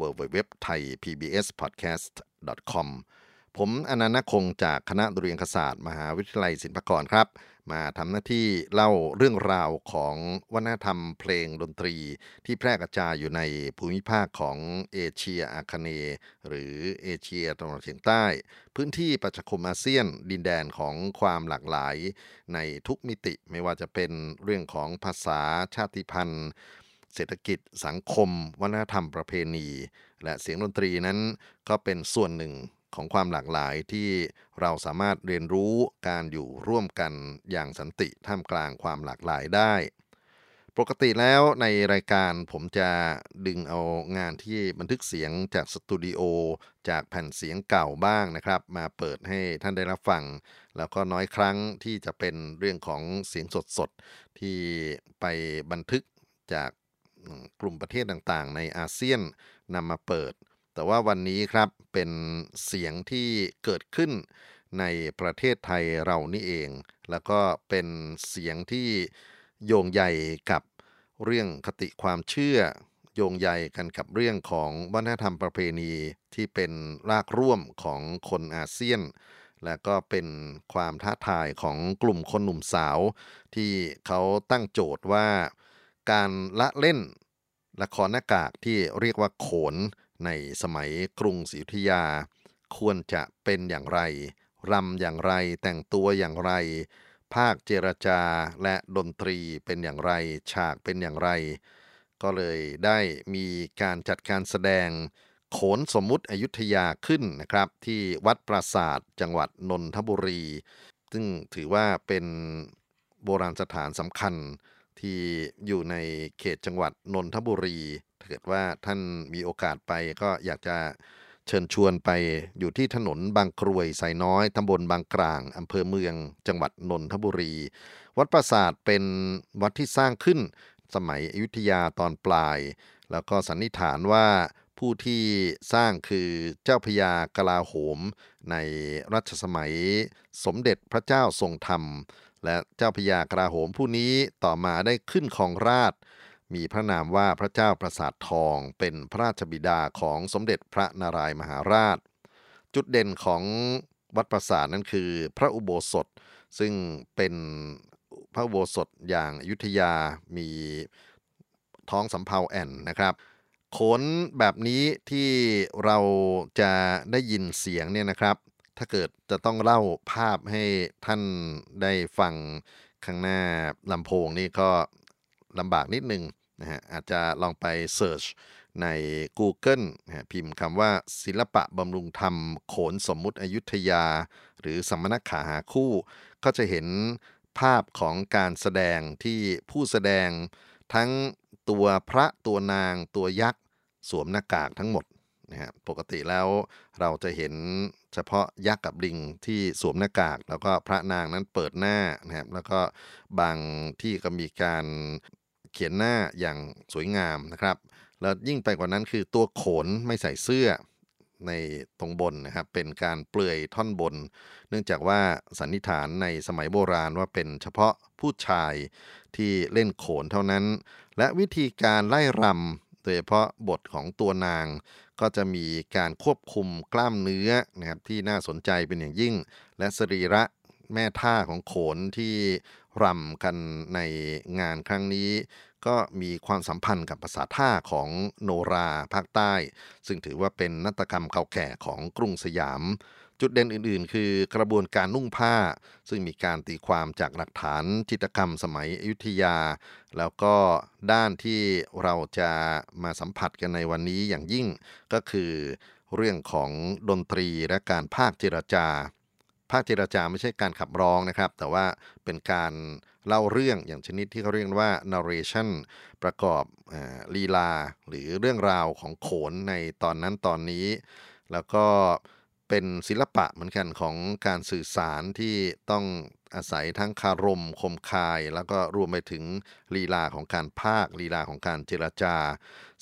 w w w t h a i PBS Podcast com ผมอานันท์ นาคคงจากคณะดุริยางคศาสตร์ มหาวิทยาลัยศิลปากรครับ มาทำหน้าที่เล่าเรื่องราวของวัฒนธรรมเพลงดนตรี ที่แพร่กระจายอยู่ในภูมิภาคของเอเชียอาคเนย์หรือเอเชียตะวันออกเฉียงใต้ พื้นที่ประชาคมอาเซียน ดินแดนของความหลากหลาย ในทุกมิติไม่ว่าจะเป็นเรื่องของภาษาชาติพันธุ์ เศรษฐกิจ สังคม วัฒนธรรมประเพณี และเสียงดนตรีนั้นก็เป็นส่วนหนึ่งของความหลากหลายที่เราสามารถเรียนรู้การอยู่ร่วมกันอย่างสันติท่ามกลางความหลากหลายได้ ปกติแล้วในรายการผมจะดึงเอางานที่บันทึกเสียงจากสตูดิโอจากแผ่นเสียงเก่าบ้างนะครับ มาเปิดให้ท่านได้รับฟัง แล้วก็น้อยครั้งที่จะเป็นเรื่องของเสียงสดๆ ที่ไปบันทึกจาก กลุ่มประเทศต่างๆ ในอาเซียนนำมาเปิด แต่ว่าวันนี้ครับเป็นเสียงที่เกิดขึ้นในประเทศไทยเรานี่เอง แล้วก็เป็นเสียงที่โยงใหญ่กับเรื่องคติความเชื่อ โยงใหญ่กันกับเรื่องของวัฒนธรรมประเพณีที่เป็นรากร่วมของคนอาเซียน และก็เป็นความท้าทายของกลุ่มคนหนุ่มสาว ที่เขาตั้งโจทย์ว่า การละเล่น ละครหน้ากากที่เรียกว่าโขนในสมัยกรุงศรีอยุธยา ควรจะเป็นอย่างไรรำอย่างไรแต่งตัวอย่างไร ภาคเจรจาและดนตรีเป็นอย่างไร ฉากเป็นอย่างไร ก็เลยได้มีการจัดการแสดงโขนสมมุติอยุธยาขึ้นนะครับ ที่วัดปราสาทจังหวัดนนทบุรี ซึ่งถือว่าเป็นโบราณสถานสำคัญ ที่อยู่ในเขตจังหวัดนนทบุรี ถ้าเกิดว่าท่านมีโอกาสไปก็อยากจะเชิญชวนไปอยู่ที่ถนนบางกรวยไซน้อยตำบลบางกลางอำเภอเมืองจังหวัดนนทบุรี วัดปราสาทเป็นวัดที่สร้างขึ้นสมัยอยุธยาตอนปลาย แล้วก็สันนิษฐานว่าผู้ที่สร้างคือเจ้าพญากลาโหม ในรัชสมัยสมเด็จพระเจ้าทรงธรรม และเจ้าพญากลาโหมผู้นี้ต่อมาได้ขึ้นครองราชมีพระนามว่าพระเจ้าประสาททองเป็นพระราชบิดาของสมเด็จพระนารายมหาราช จุดเด่นของวัดประสาทนั้นคือพระอุโบสถ ซึ่งเป็นพระอุโบสถอย่างยุทธยามีท้องสำเภาแอนนะครับขนแบบนี้ที่เราจะได้ยินเสียงเนี่ยนะครับ ถ้าเกิดจะต้องเล่าภาพให้ท่านได้ฟังข้างหน้าลำโพงนี่ก็ลำบากนิดนึงนะฮะอาจจะลองไปเ e ิร์ชใน Google นะพิมพ์คำว่าศิลปะบำรุงธรรม โขนสมมุติอยุธยา หรือสมณขาหาคู่ ก็จะเห็นภาพของการแสดงที่ผู้แสดงทั้งตัวพระตัวนางตัวยักษ์ สวมหน้ากากทั้งหมดนะฮะปกติแล้วเราจะเห็น เฉพาะยักษ์กับลิงที่สวมหน้ากาก แล้วก็พระนางนั้นเปิดหน้านะครับแล้วก็บางที่ก็มีการเขียนหน้าอย่างสวยงามนะครับ แล้วยิ่งไปกว่านั้นคือตัวโขนไม่ใส่เสื้อในตรงบนนะครับเป็นการเปลือยท่อนบน เนื่องจากว่าสันนิษฐานในสมัยโบราณว่าเป็นเฉพาะผู้ชายที่เล่นโขนเท่านั้น และวิธีการไล่รำ ดยเฉพาะบทของตัวนางก็จะมีการควบคุมกล้ามเนื้อนะครับที่น่าสนใจเป็นอย่างยิ่ง และสรีระแม่ท่าของโขนที่รำกันในงานครั้งนี้ ก็มีความสัมพันธ์กับภาษาท่าของโนราภาคใต้ ซึ่งถือว่าเป็นนัตกรรมเก่าแก่ของกรุงสยาม จุดเด่นอื่นๆ คือกระบวนการนุ่งผ้า ซึ่งมีการตีความจากหลักฐานจิตรกรรมสมัยอยุธยา แล้วก็ด้านที่เราจะมาสัมผัสกันในวันนี้อย่างยิ่งก็คือเรื่องของดนตรีและการภาคเจรจา ภาคเจรจาไม่ใช่การขับร้องนะครับ แต่ว่าเป็นการเล่าเรื่องอย่างชนิดที่เขาเรียกว่า narration ประกอบอลีลา หรือเรื่องราวของโขนในตอนนั้นตอนนี้ แล้วก็เเป็นศิลปะเหมือนกันของการสื่อสารที่ต้องอาศัยทั้งคารมคมคาย แล้วก็รวมไปถึงลีลาของการภาคลีลาของการเจรจา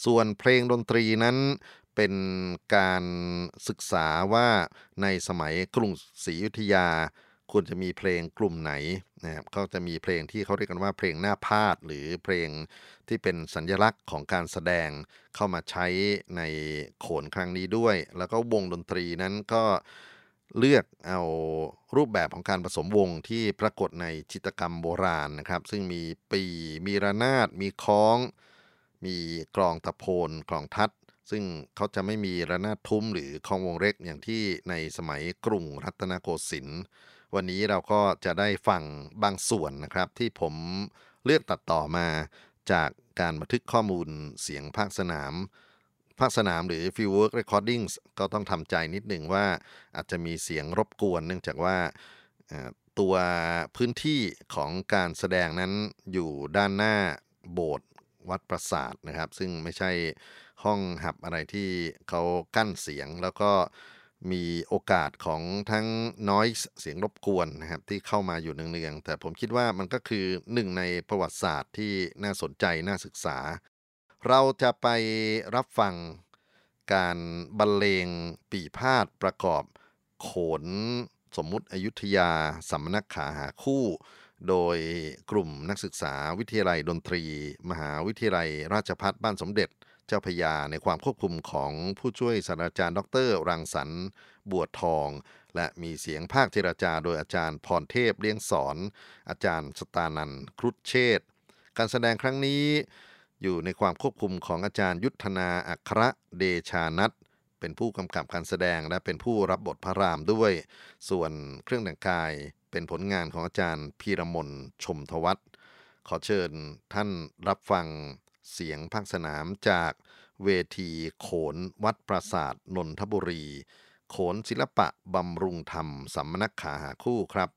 ส่วนเพลงดนตรีนั้นเป็นการศึกษาว่าในสมัยกรุงศรีอยุธยา ควรจะมีเพลงกลุ่มไหนนะครับก็จะมีเพลงที่เขาเรียกกันว่าเพลงหน้าพาดหรือเพลงที่เป็นสัญลักษณ์ของการแสดงเข้ามาใช้ในโขนครั้งนี้ด้วย แล้วก็วงดนตรีนั้นก็เลือกเอารูปแบบของการผสมวงที่ปรากฏในจิตกรรมโบราณนะครับ ซึ่งมีปีมีระนาด มีคล้อง มีกลองตะโพนกลองทัด ซึ่งเขาจะไม่มีระนาดทุ้มหรือคองวงเล็กอย่างที่ในสมัยกรุงรัตนโกสินทร์ วันนี้เราก็จะได้ฟังบางส่วนนะครับ ที่ผมเลือกตัดต่อมาจากการบันทึกข้อมูลเสียงภาคสนาม ภาคสนามหรือ Fieldwork Recordings ก็ต้องทำใจนิดหนึ่งว่าอาจจะมีเสียงรบกวน เนื่องจากว่าตัวพื้นที่ของการแสดงนั้นอยู่ด้านหน้าโบสถ์วัดปราสาทนะครับ ซึ่งไม่ใช่ห้องหับอะไรที่เขากั้นเสียงแล้วก็ มีโอกาสของทั้ง noise เสียงรบกวนนะครับที่เข้ามาอยู่เนืองๆ แต่ผมคิดว่ามันก็คือหนึ่งในประวัติศาสตร์ที่น่าสนใจน่าศึกษา เราจะไปรับฟังการบรรเลงปีพาดประกอบโขน สมมุติอยุธยาสัมมนักขาหาคู่ โดยกลุ่มนักศึกษาวิทยาลัยดนตรี มหาวิทยาลัยราชภัฏบ้านสมเด็จ เจ้าพยาในความควบคุมของผู้ช่วยศาสตราจารย์ดร รังสรรค์บัวทอง และมีเสียงภาคเจรจาโดยอาจารย์พรเทพเลี้ยงสอน อาจารย์สตานันครุฑเชษการแสดงครั้งนี้ อยู่ในความควบคุมของอาจารย์ยุทธนาอัครเดชานัทเป็นผู้กำกับการแสดงและเป็นผู้รับบทพระรามด้วย ส่วนเครื่องแต่งกายเป็นผลงานของอาจารย์พีรมนชมทวัฒน์ขอเชิญท่านรับฟัง เสียงภาคสนามจากเวทีโขนวัดปราสาทนนทบุรี โขนศิลปะบำรุงธรรมสัมมนักขาหาคู่ครับ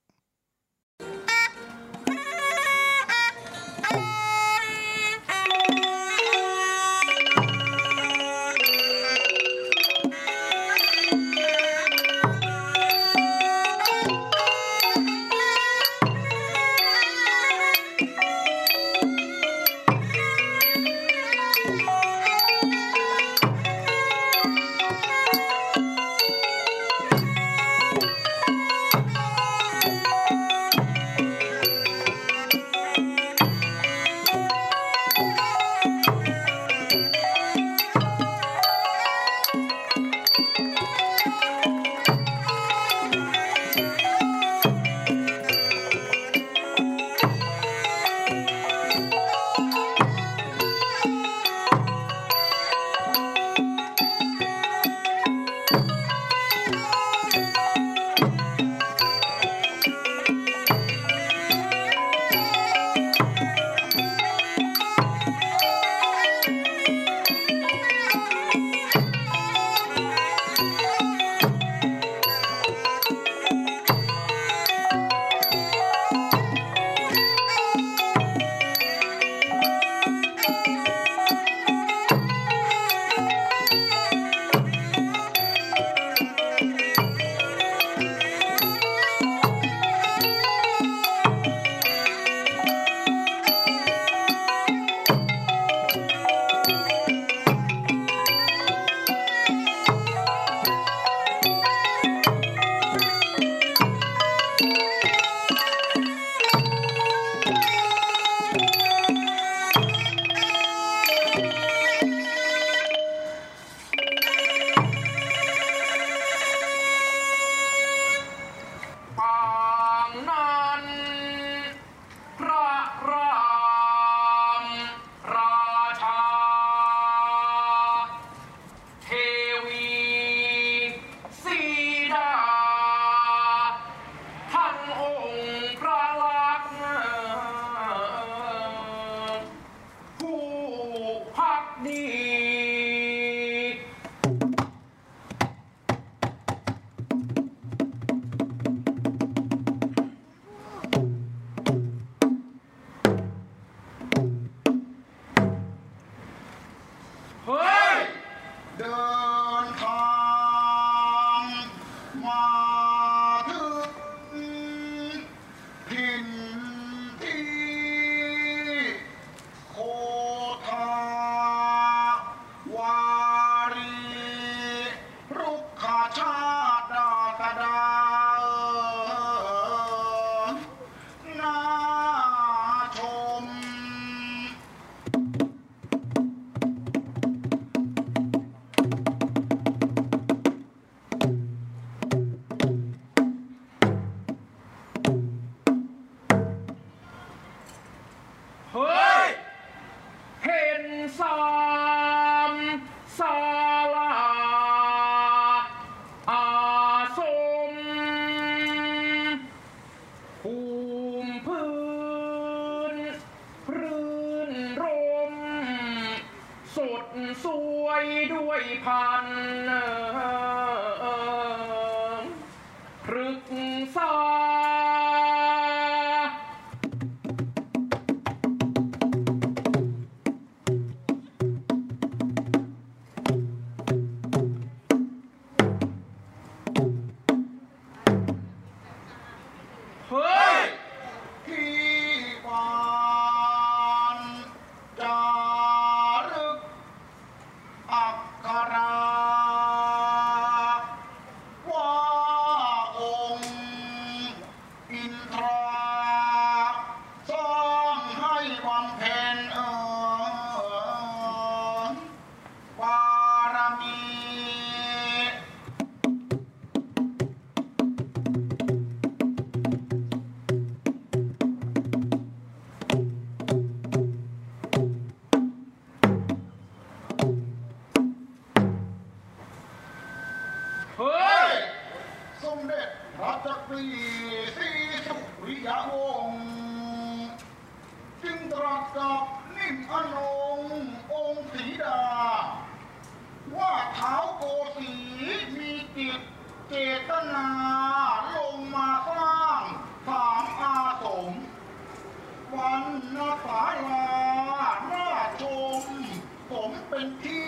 เป็นที่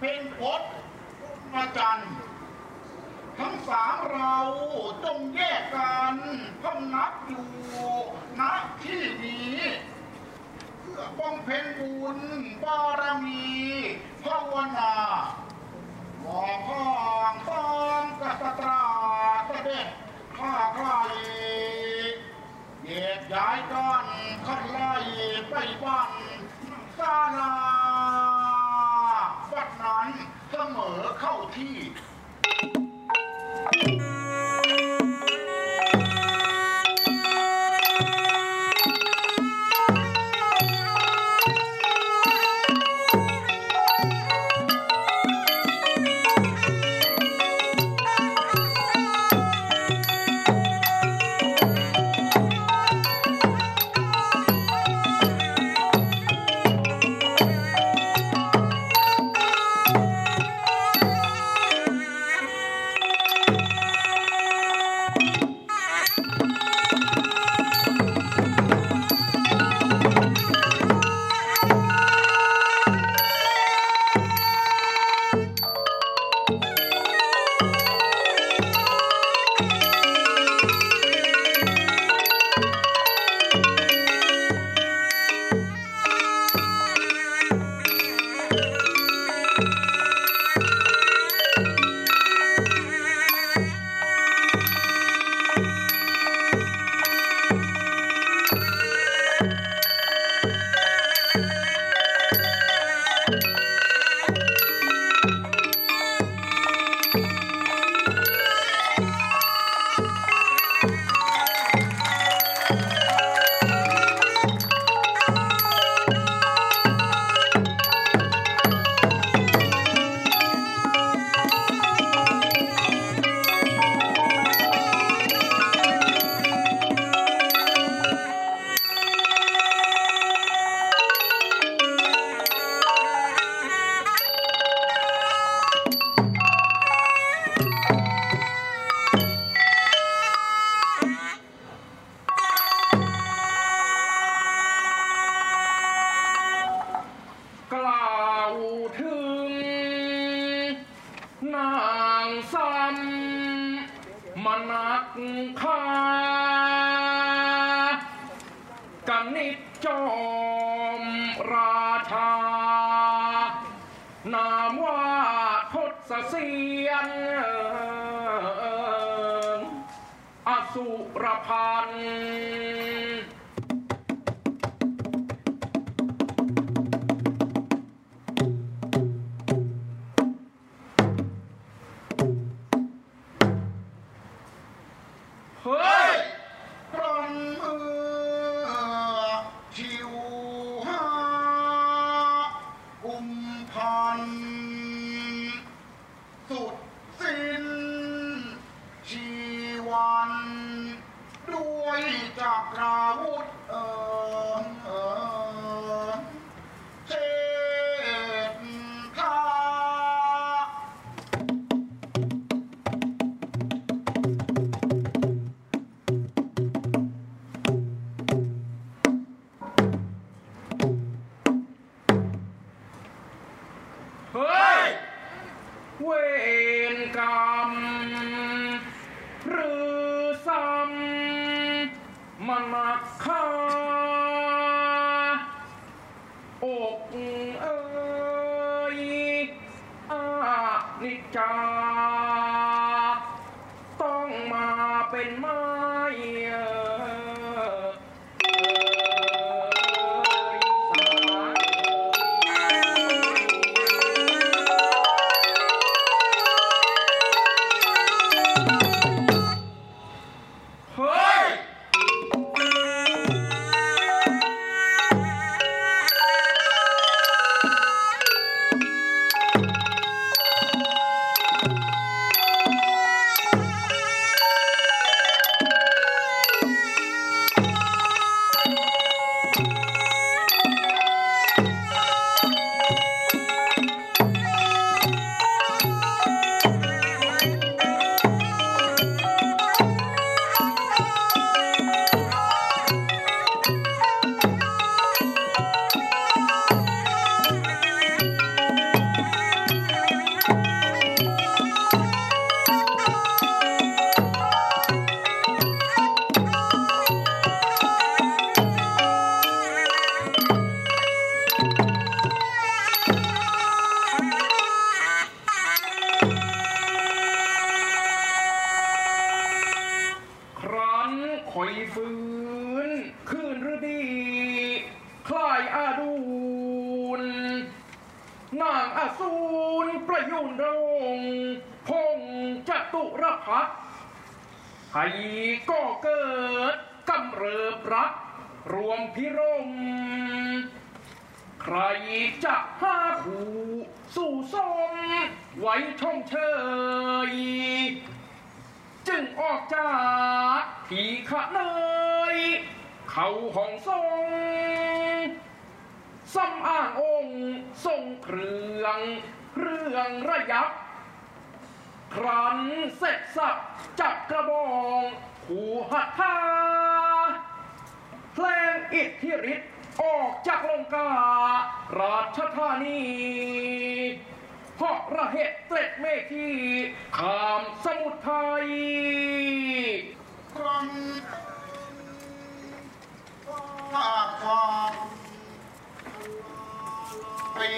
เป็นพจน์มาจันทร์ทั้งสามเราจงแยกกันพำนักอยู่ณที่นี้ เพื่อบำเพ็ญบุญบารมีภาวนาหล่อข้างสร้างกษัตราเสด็จข้าใครแยกย้ายกันขัดไล่ไปบ้านซาลา วัดนั้นเสมอเข้าที่ ยุนรงพงจตุรพักให้ก็เกิดกำเริบรัก รวมพิรม ใครจะห้าคู่สู่สมไว้ชมเชย จึงออกจากผีขะเนย เขาห้องทรงสำอ้างองค์ทรงเครื่อง เรื่องระยับ ครั้นเสร็จสับจับกระบองขู่หัตถาเพลงอิทธิฤทธิ์ออกจากลงกา ราชธานีเพราะระเหตุเตร็ดเมธีขามสมุทรไทยครั้งภาคความปี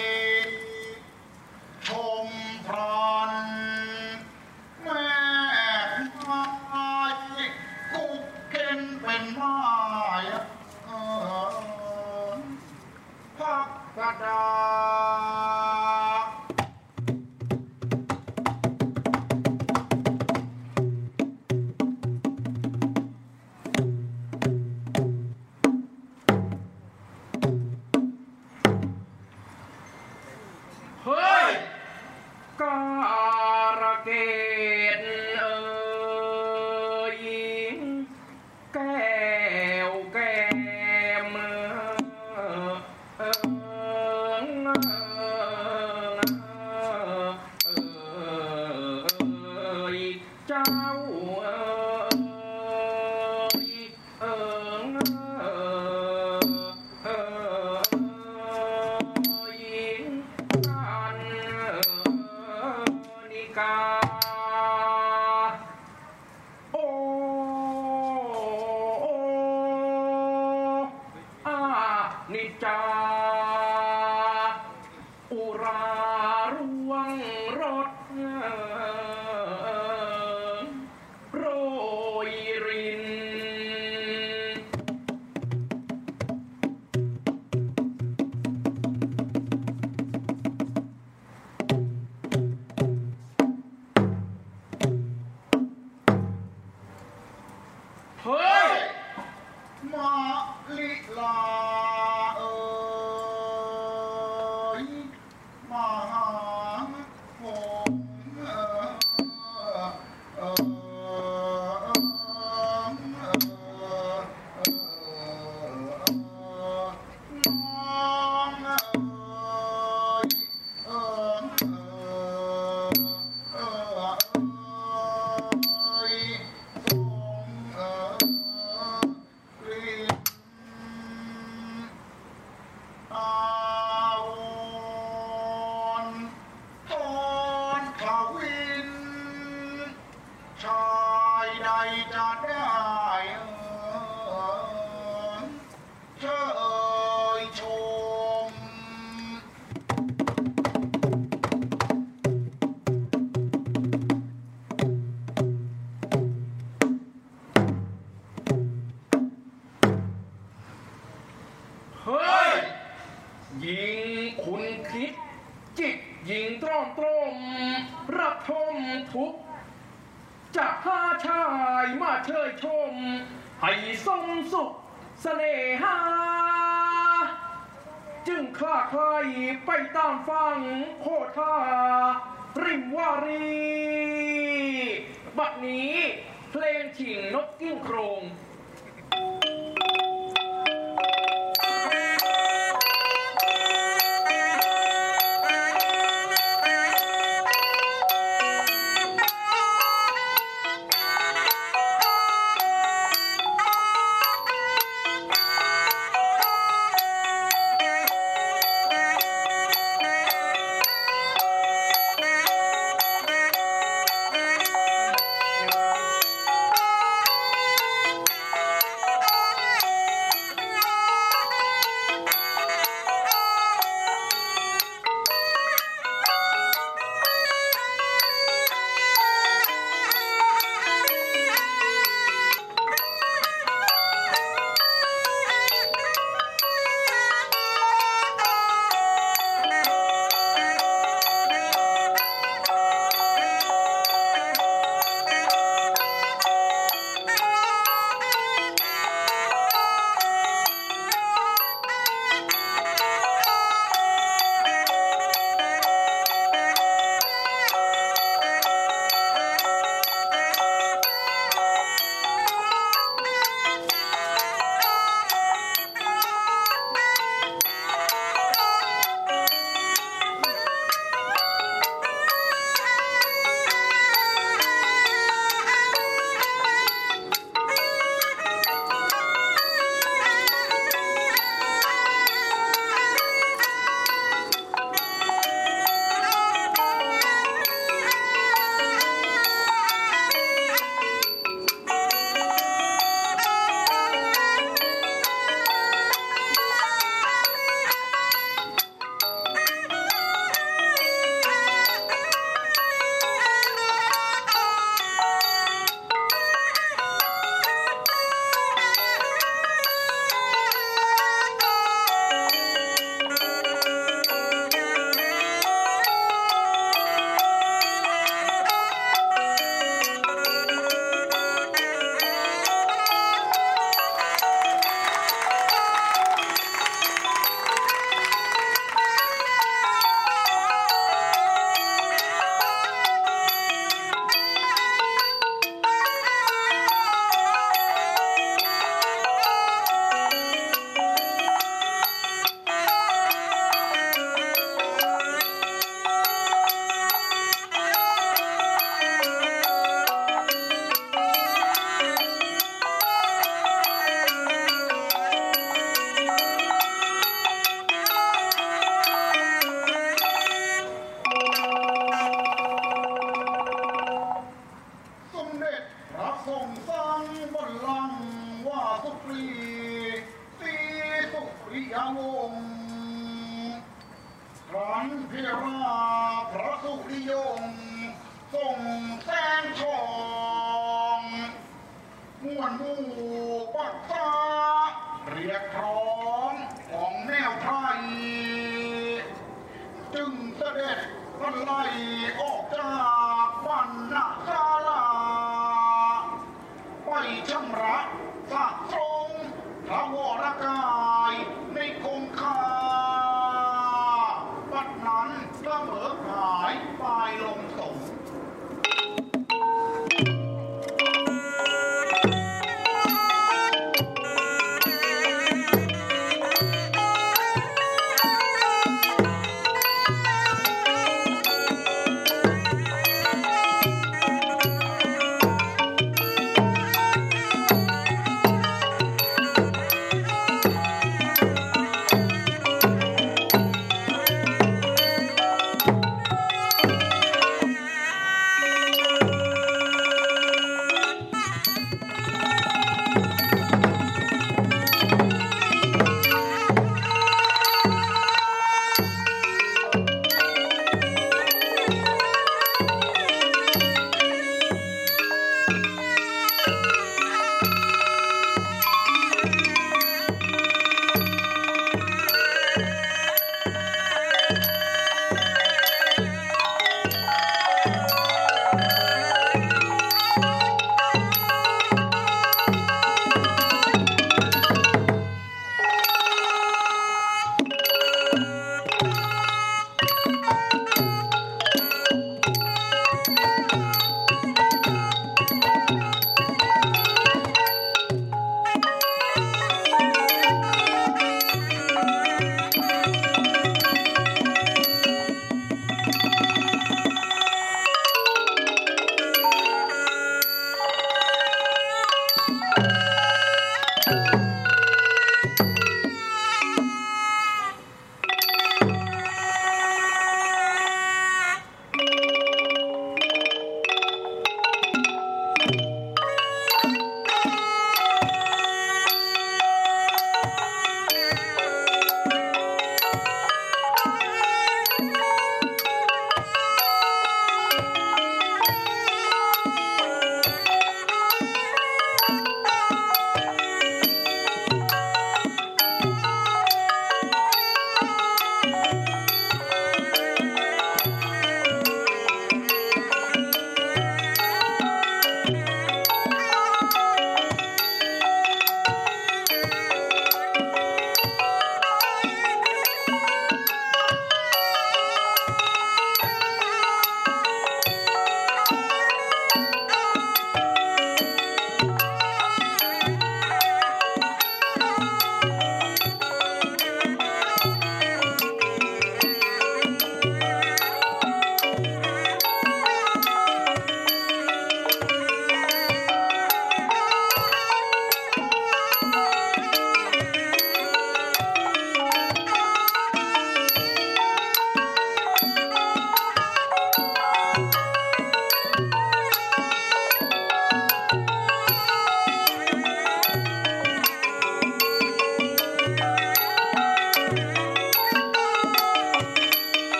ชมพรานแม่ไม้กุกเข็นเป็นไม้เออพักกระดา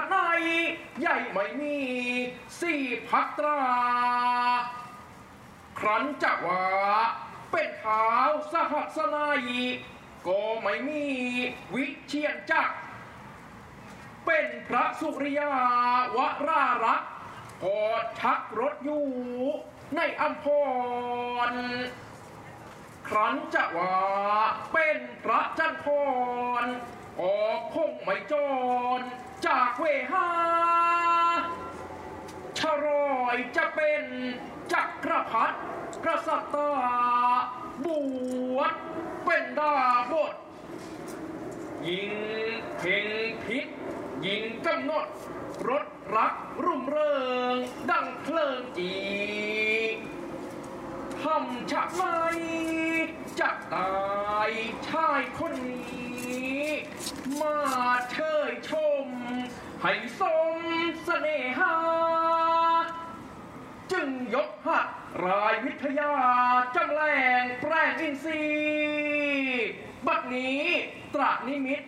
เหตุชะไหนใหญ่ไม่มีสี่พักตรา ครั้นจะว่าเป็นเท้าวสหัสนัยก็ไม่มีวิเชียนจัก เป็นพระสุริยาวรารักษ์กอดชักรถอยู่ในอัมพร ครั้นจะว่าเป็นพระจันทรก็คงไม่จร จากเวหาชรอยจะเป็นจักรพรรดิกษัตริย์บวชเป็นดาบท ยิงเพ่งพิษยิงกำหนด รถรักรุ่มเริง ดังเพลิงจีทำฉากไมจะตายชายคนนี้ มาเชยชม ให้สมเสน่หา จึงยกหัดรายวิทยาจำแรงแปลงอินทรีย์บัดนี้ตรานิมิต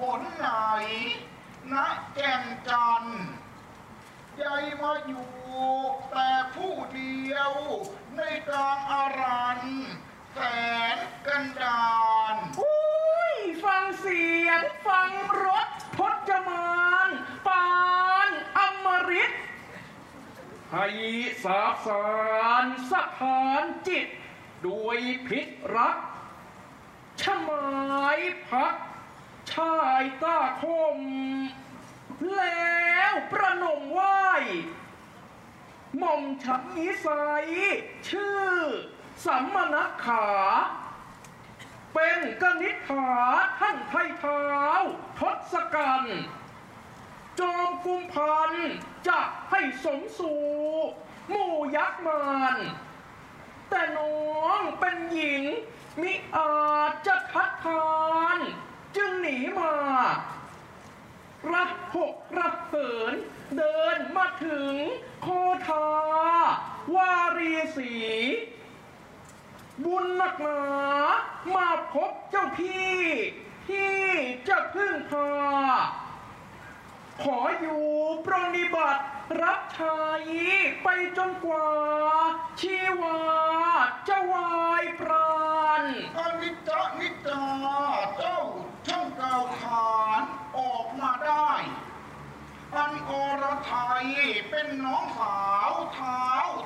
หนไหนณแก่นจันทร์ยมาอยู่แต่ผู้เดียว ในกลางอารันแสนกันดานอุ้ยฟังเสียงฟังรถพจมานปานอมฤตให้สาสารสถานจิต ด้วยพิษรักชมายพัก ชายตาคม แล้วประนมไหวหม่อมฉันนิสัย ชื่อ สัมมนขา เป็นกนิษฐาท่านไทยเท้าทศกัณฐ์จอมกุมพันธ์จะให้สมสู่หมู่ยักษ์มารแต่น้องเป็นหญิงมิอาจจะทัดทาน จึงหนีมาระหกระเหิน เดินมาถึงโคทา วารีสี บุญนักหนามาพบเจ้าพี่ ที่จะพึ่งพา ขออยู่ปรนนิบัติ รับใช้ไปจนกว่า ชีวาจะวายพรานอนิจจานิจจาเจ้าช่างกล่าวขานออกมาได้ อันอรไทยเป็นน้องสาวเท้า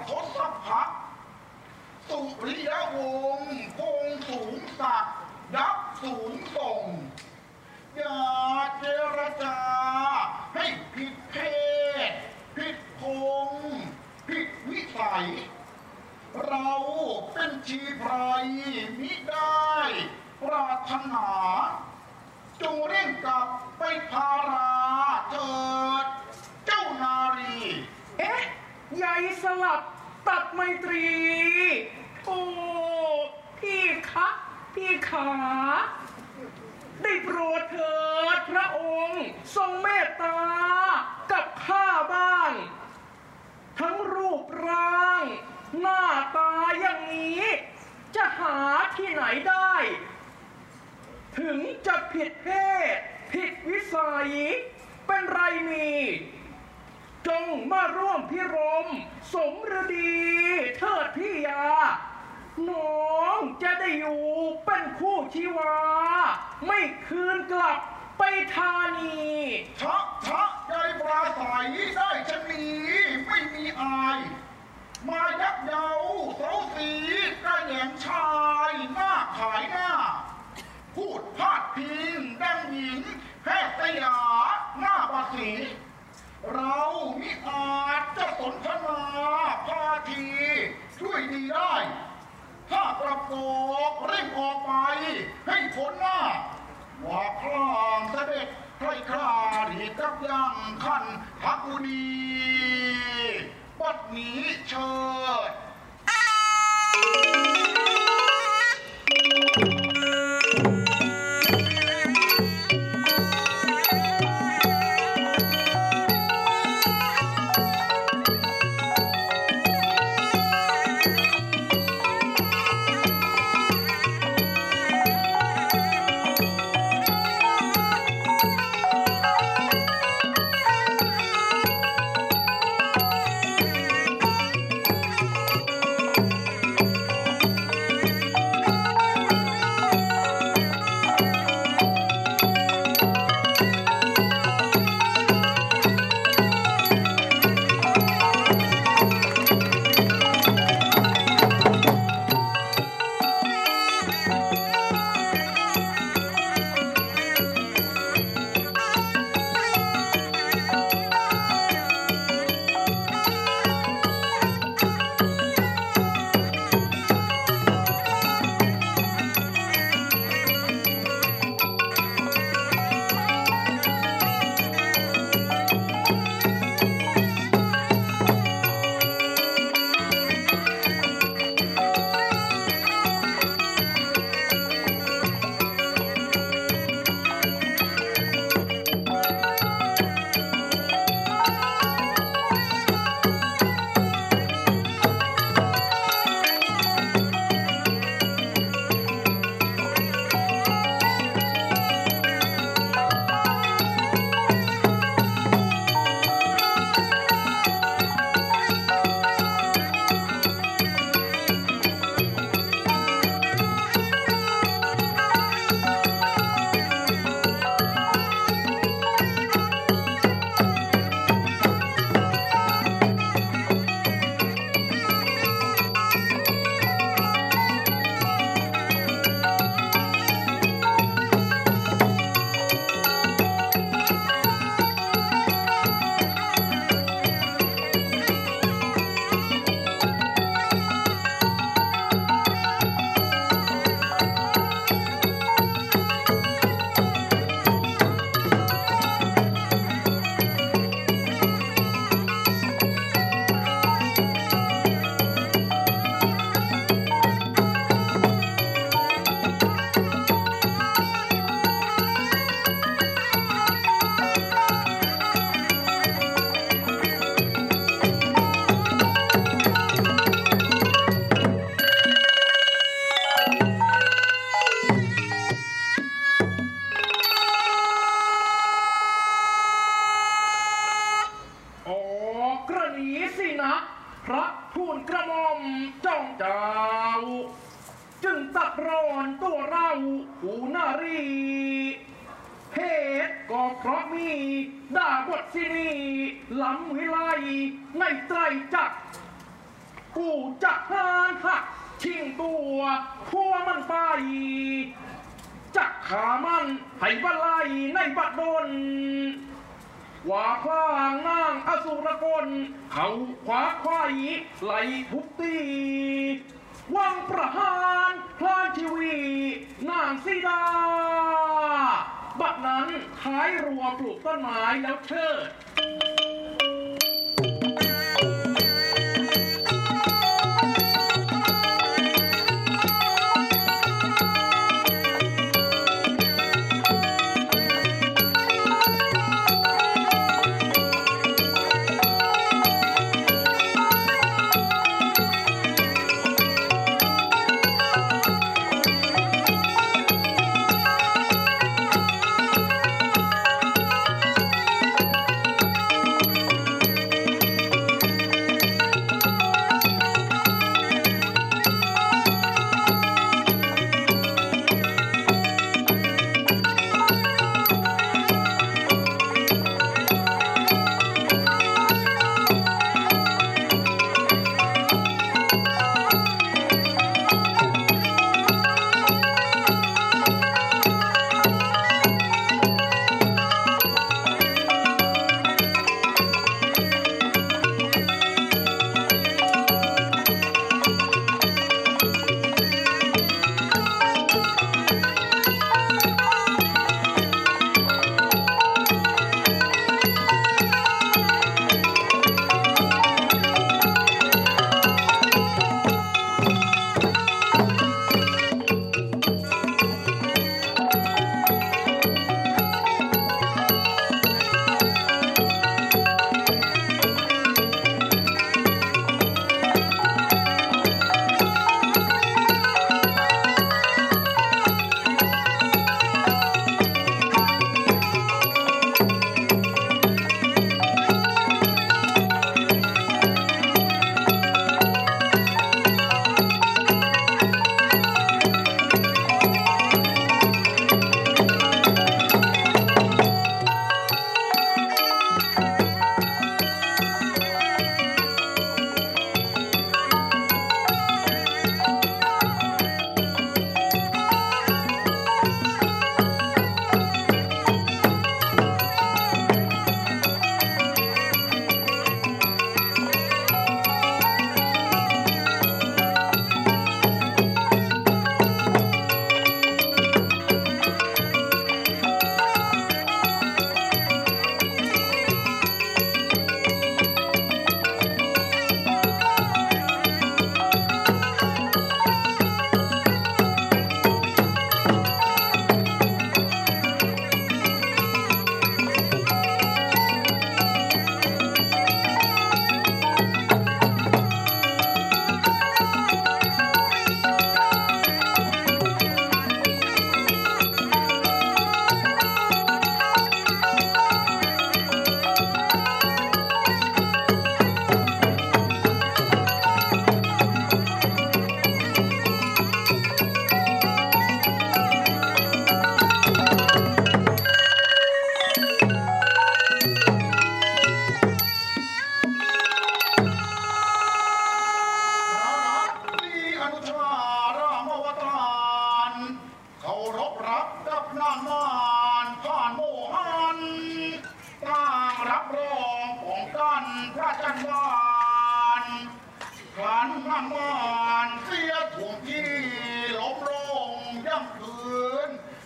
ทศพักสุริยวงศ์พงสูงศักดิ์ยักษ์สูงส่งย่า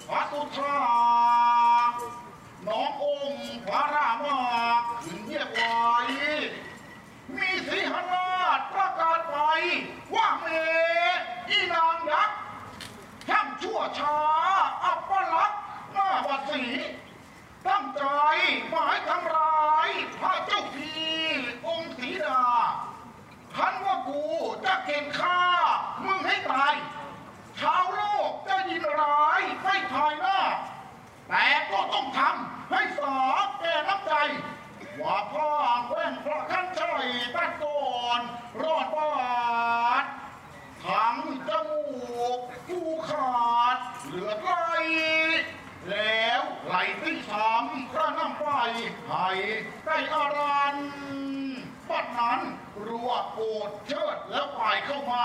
พระตุตราน้ององค์พระรามาถึงเรียบไว้มีสีหราชประกาศไปว่าเมอีนางยักษ์แห่งชั่วช้าอัปลักษ์หาวัดสีตั้งใจหมายทำร้ายพระเจ้าพีองค์สีดาคันว่ากูจะเก่งฆ่ามึงให้ตายชาว แต่ก็ต้องทำให้สอบแก่น้ำใจ ว่าพ่อแว่นพระขั้นช่อยตะโกนรอดปาดทั้งจมูกกูขาด เหลือไรแล้วไหลที่ช้ำพระน้ำไปไห้ใกล้อารันปัดนั้นรัวโกดเชิดแล้วไปเข้ามา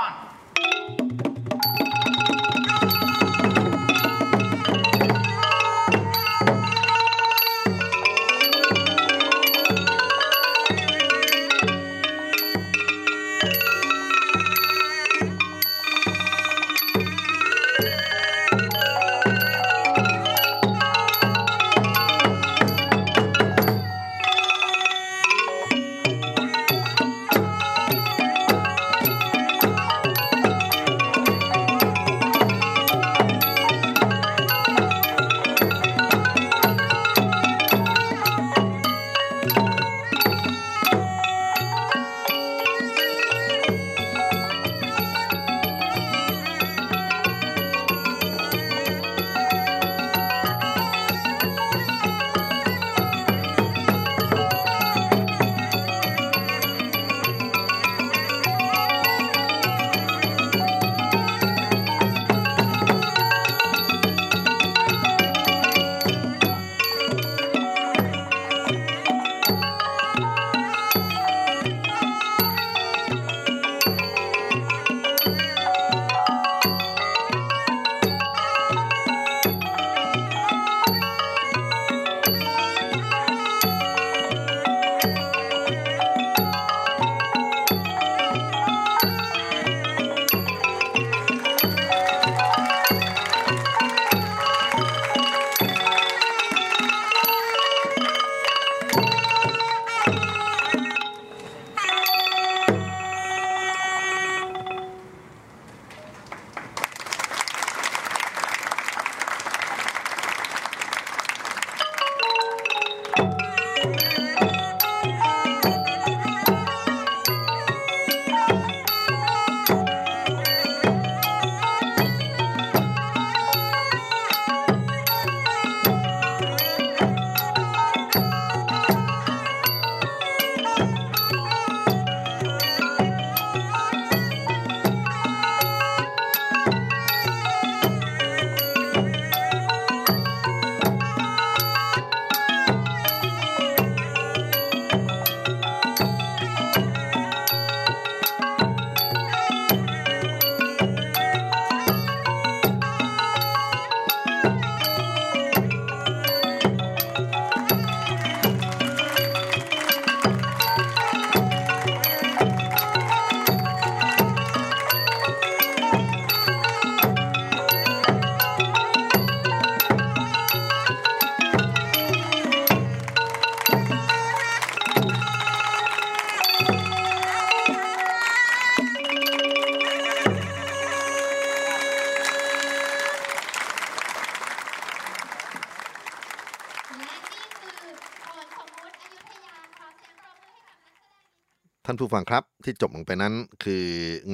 ผู้ฟังครับที่จบลงไปนั้นคือ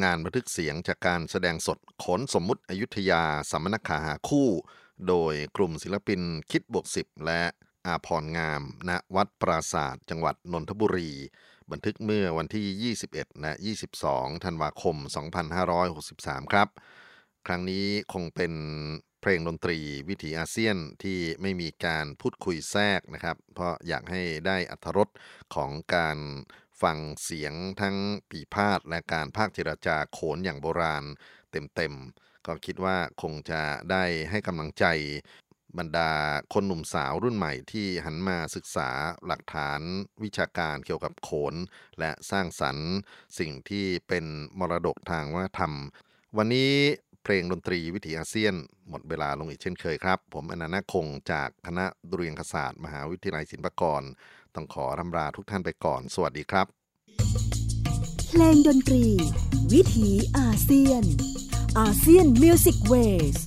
งานบันทึกเสียงจากการแสดงสดขนสมมุติอยุธยาสัมมนขาหาคู่ โดยกลุ่มศิลปินคิดบวกสิบและอาพรงาม ณวัดปราศาสตร์จังหวัดนนทบุรี บันทึกเมื่อวันที่ 21 และ 22 ธันวาคม 2563 ครับ ครั้งนี้คงเป็นเพลงดนตรีวิถีอาเซียนที่ไม่มีการพูดคุยแทรกนะครับ เพราะอยากให้ได้อัธรสของการ ฟังเสียงทั้งปีพาดและการภาคเจรจาโขนอย่างโบราณเต็มๆ ก็คิดว่าคงจะได้ให้กำลังใจบรรดาคนหนุ่มสาวรุ่นใหม่ที่หันมาศึกษาหลักฐานวิชาการเกี่ยวกับโขน และสร้างสรรค์สิ่งที่เป็นมรดกทางวัฒนธรรม วันนี้เพลงดนตรีวิถีอาเซียน หมดเวลาลงอีกเช่นเคยครับ ผมอนันต์คงจากคณะดุเรียางคศาสตร์ มหาวิทยาลัยศิลปากร ต้องขอรำลาทุกท่านไปก่อน สวัสดีครับ เพลงดนตรี วิถีอาเซียน ASEAN Music Ways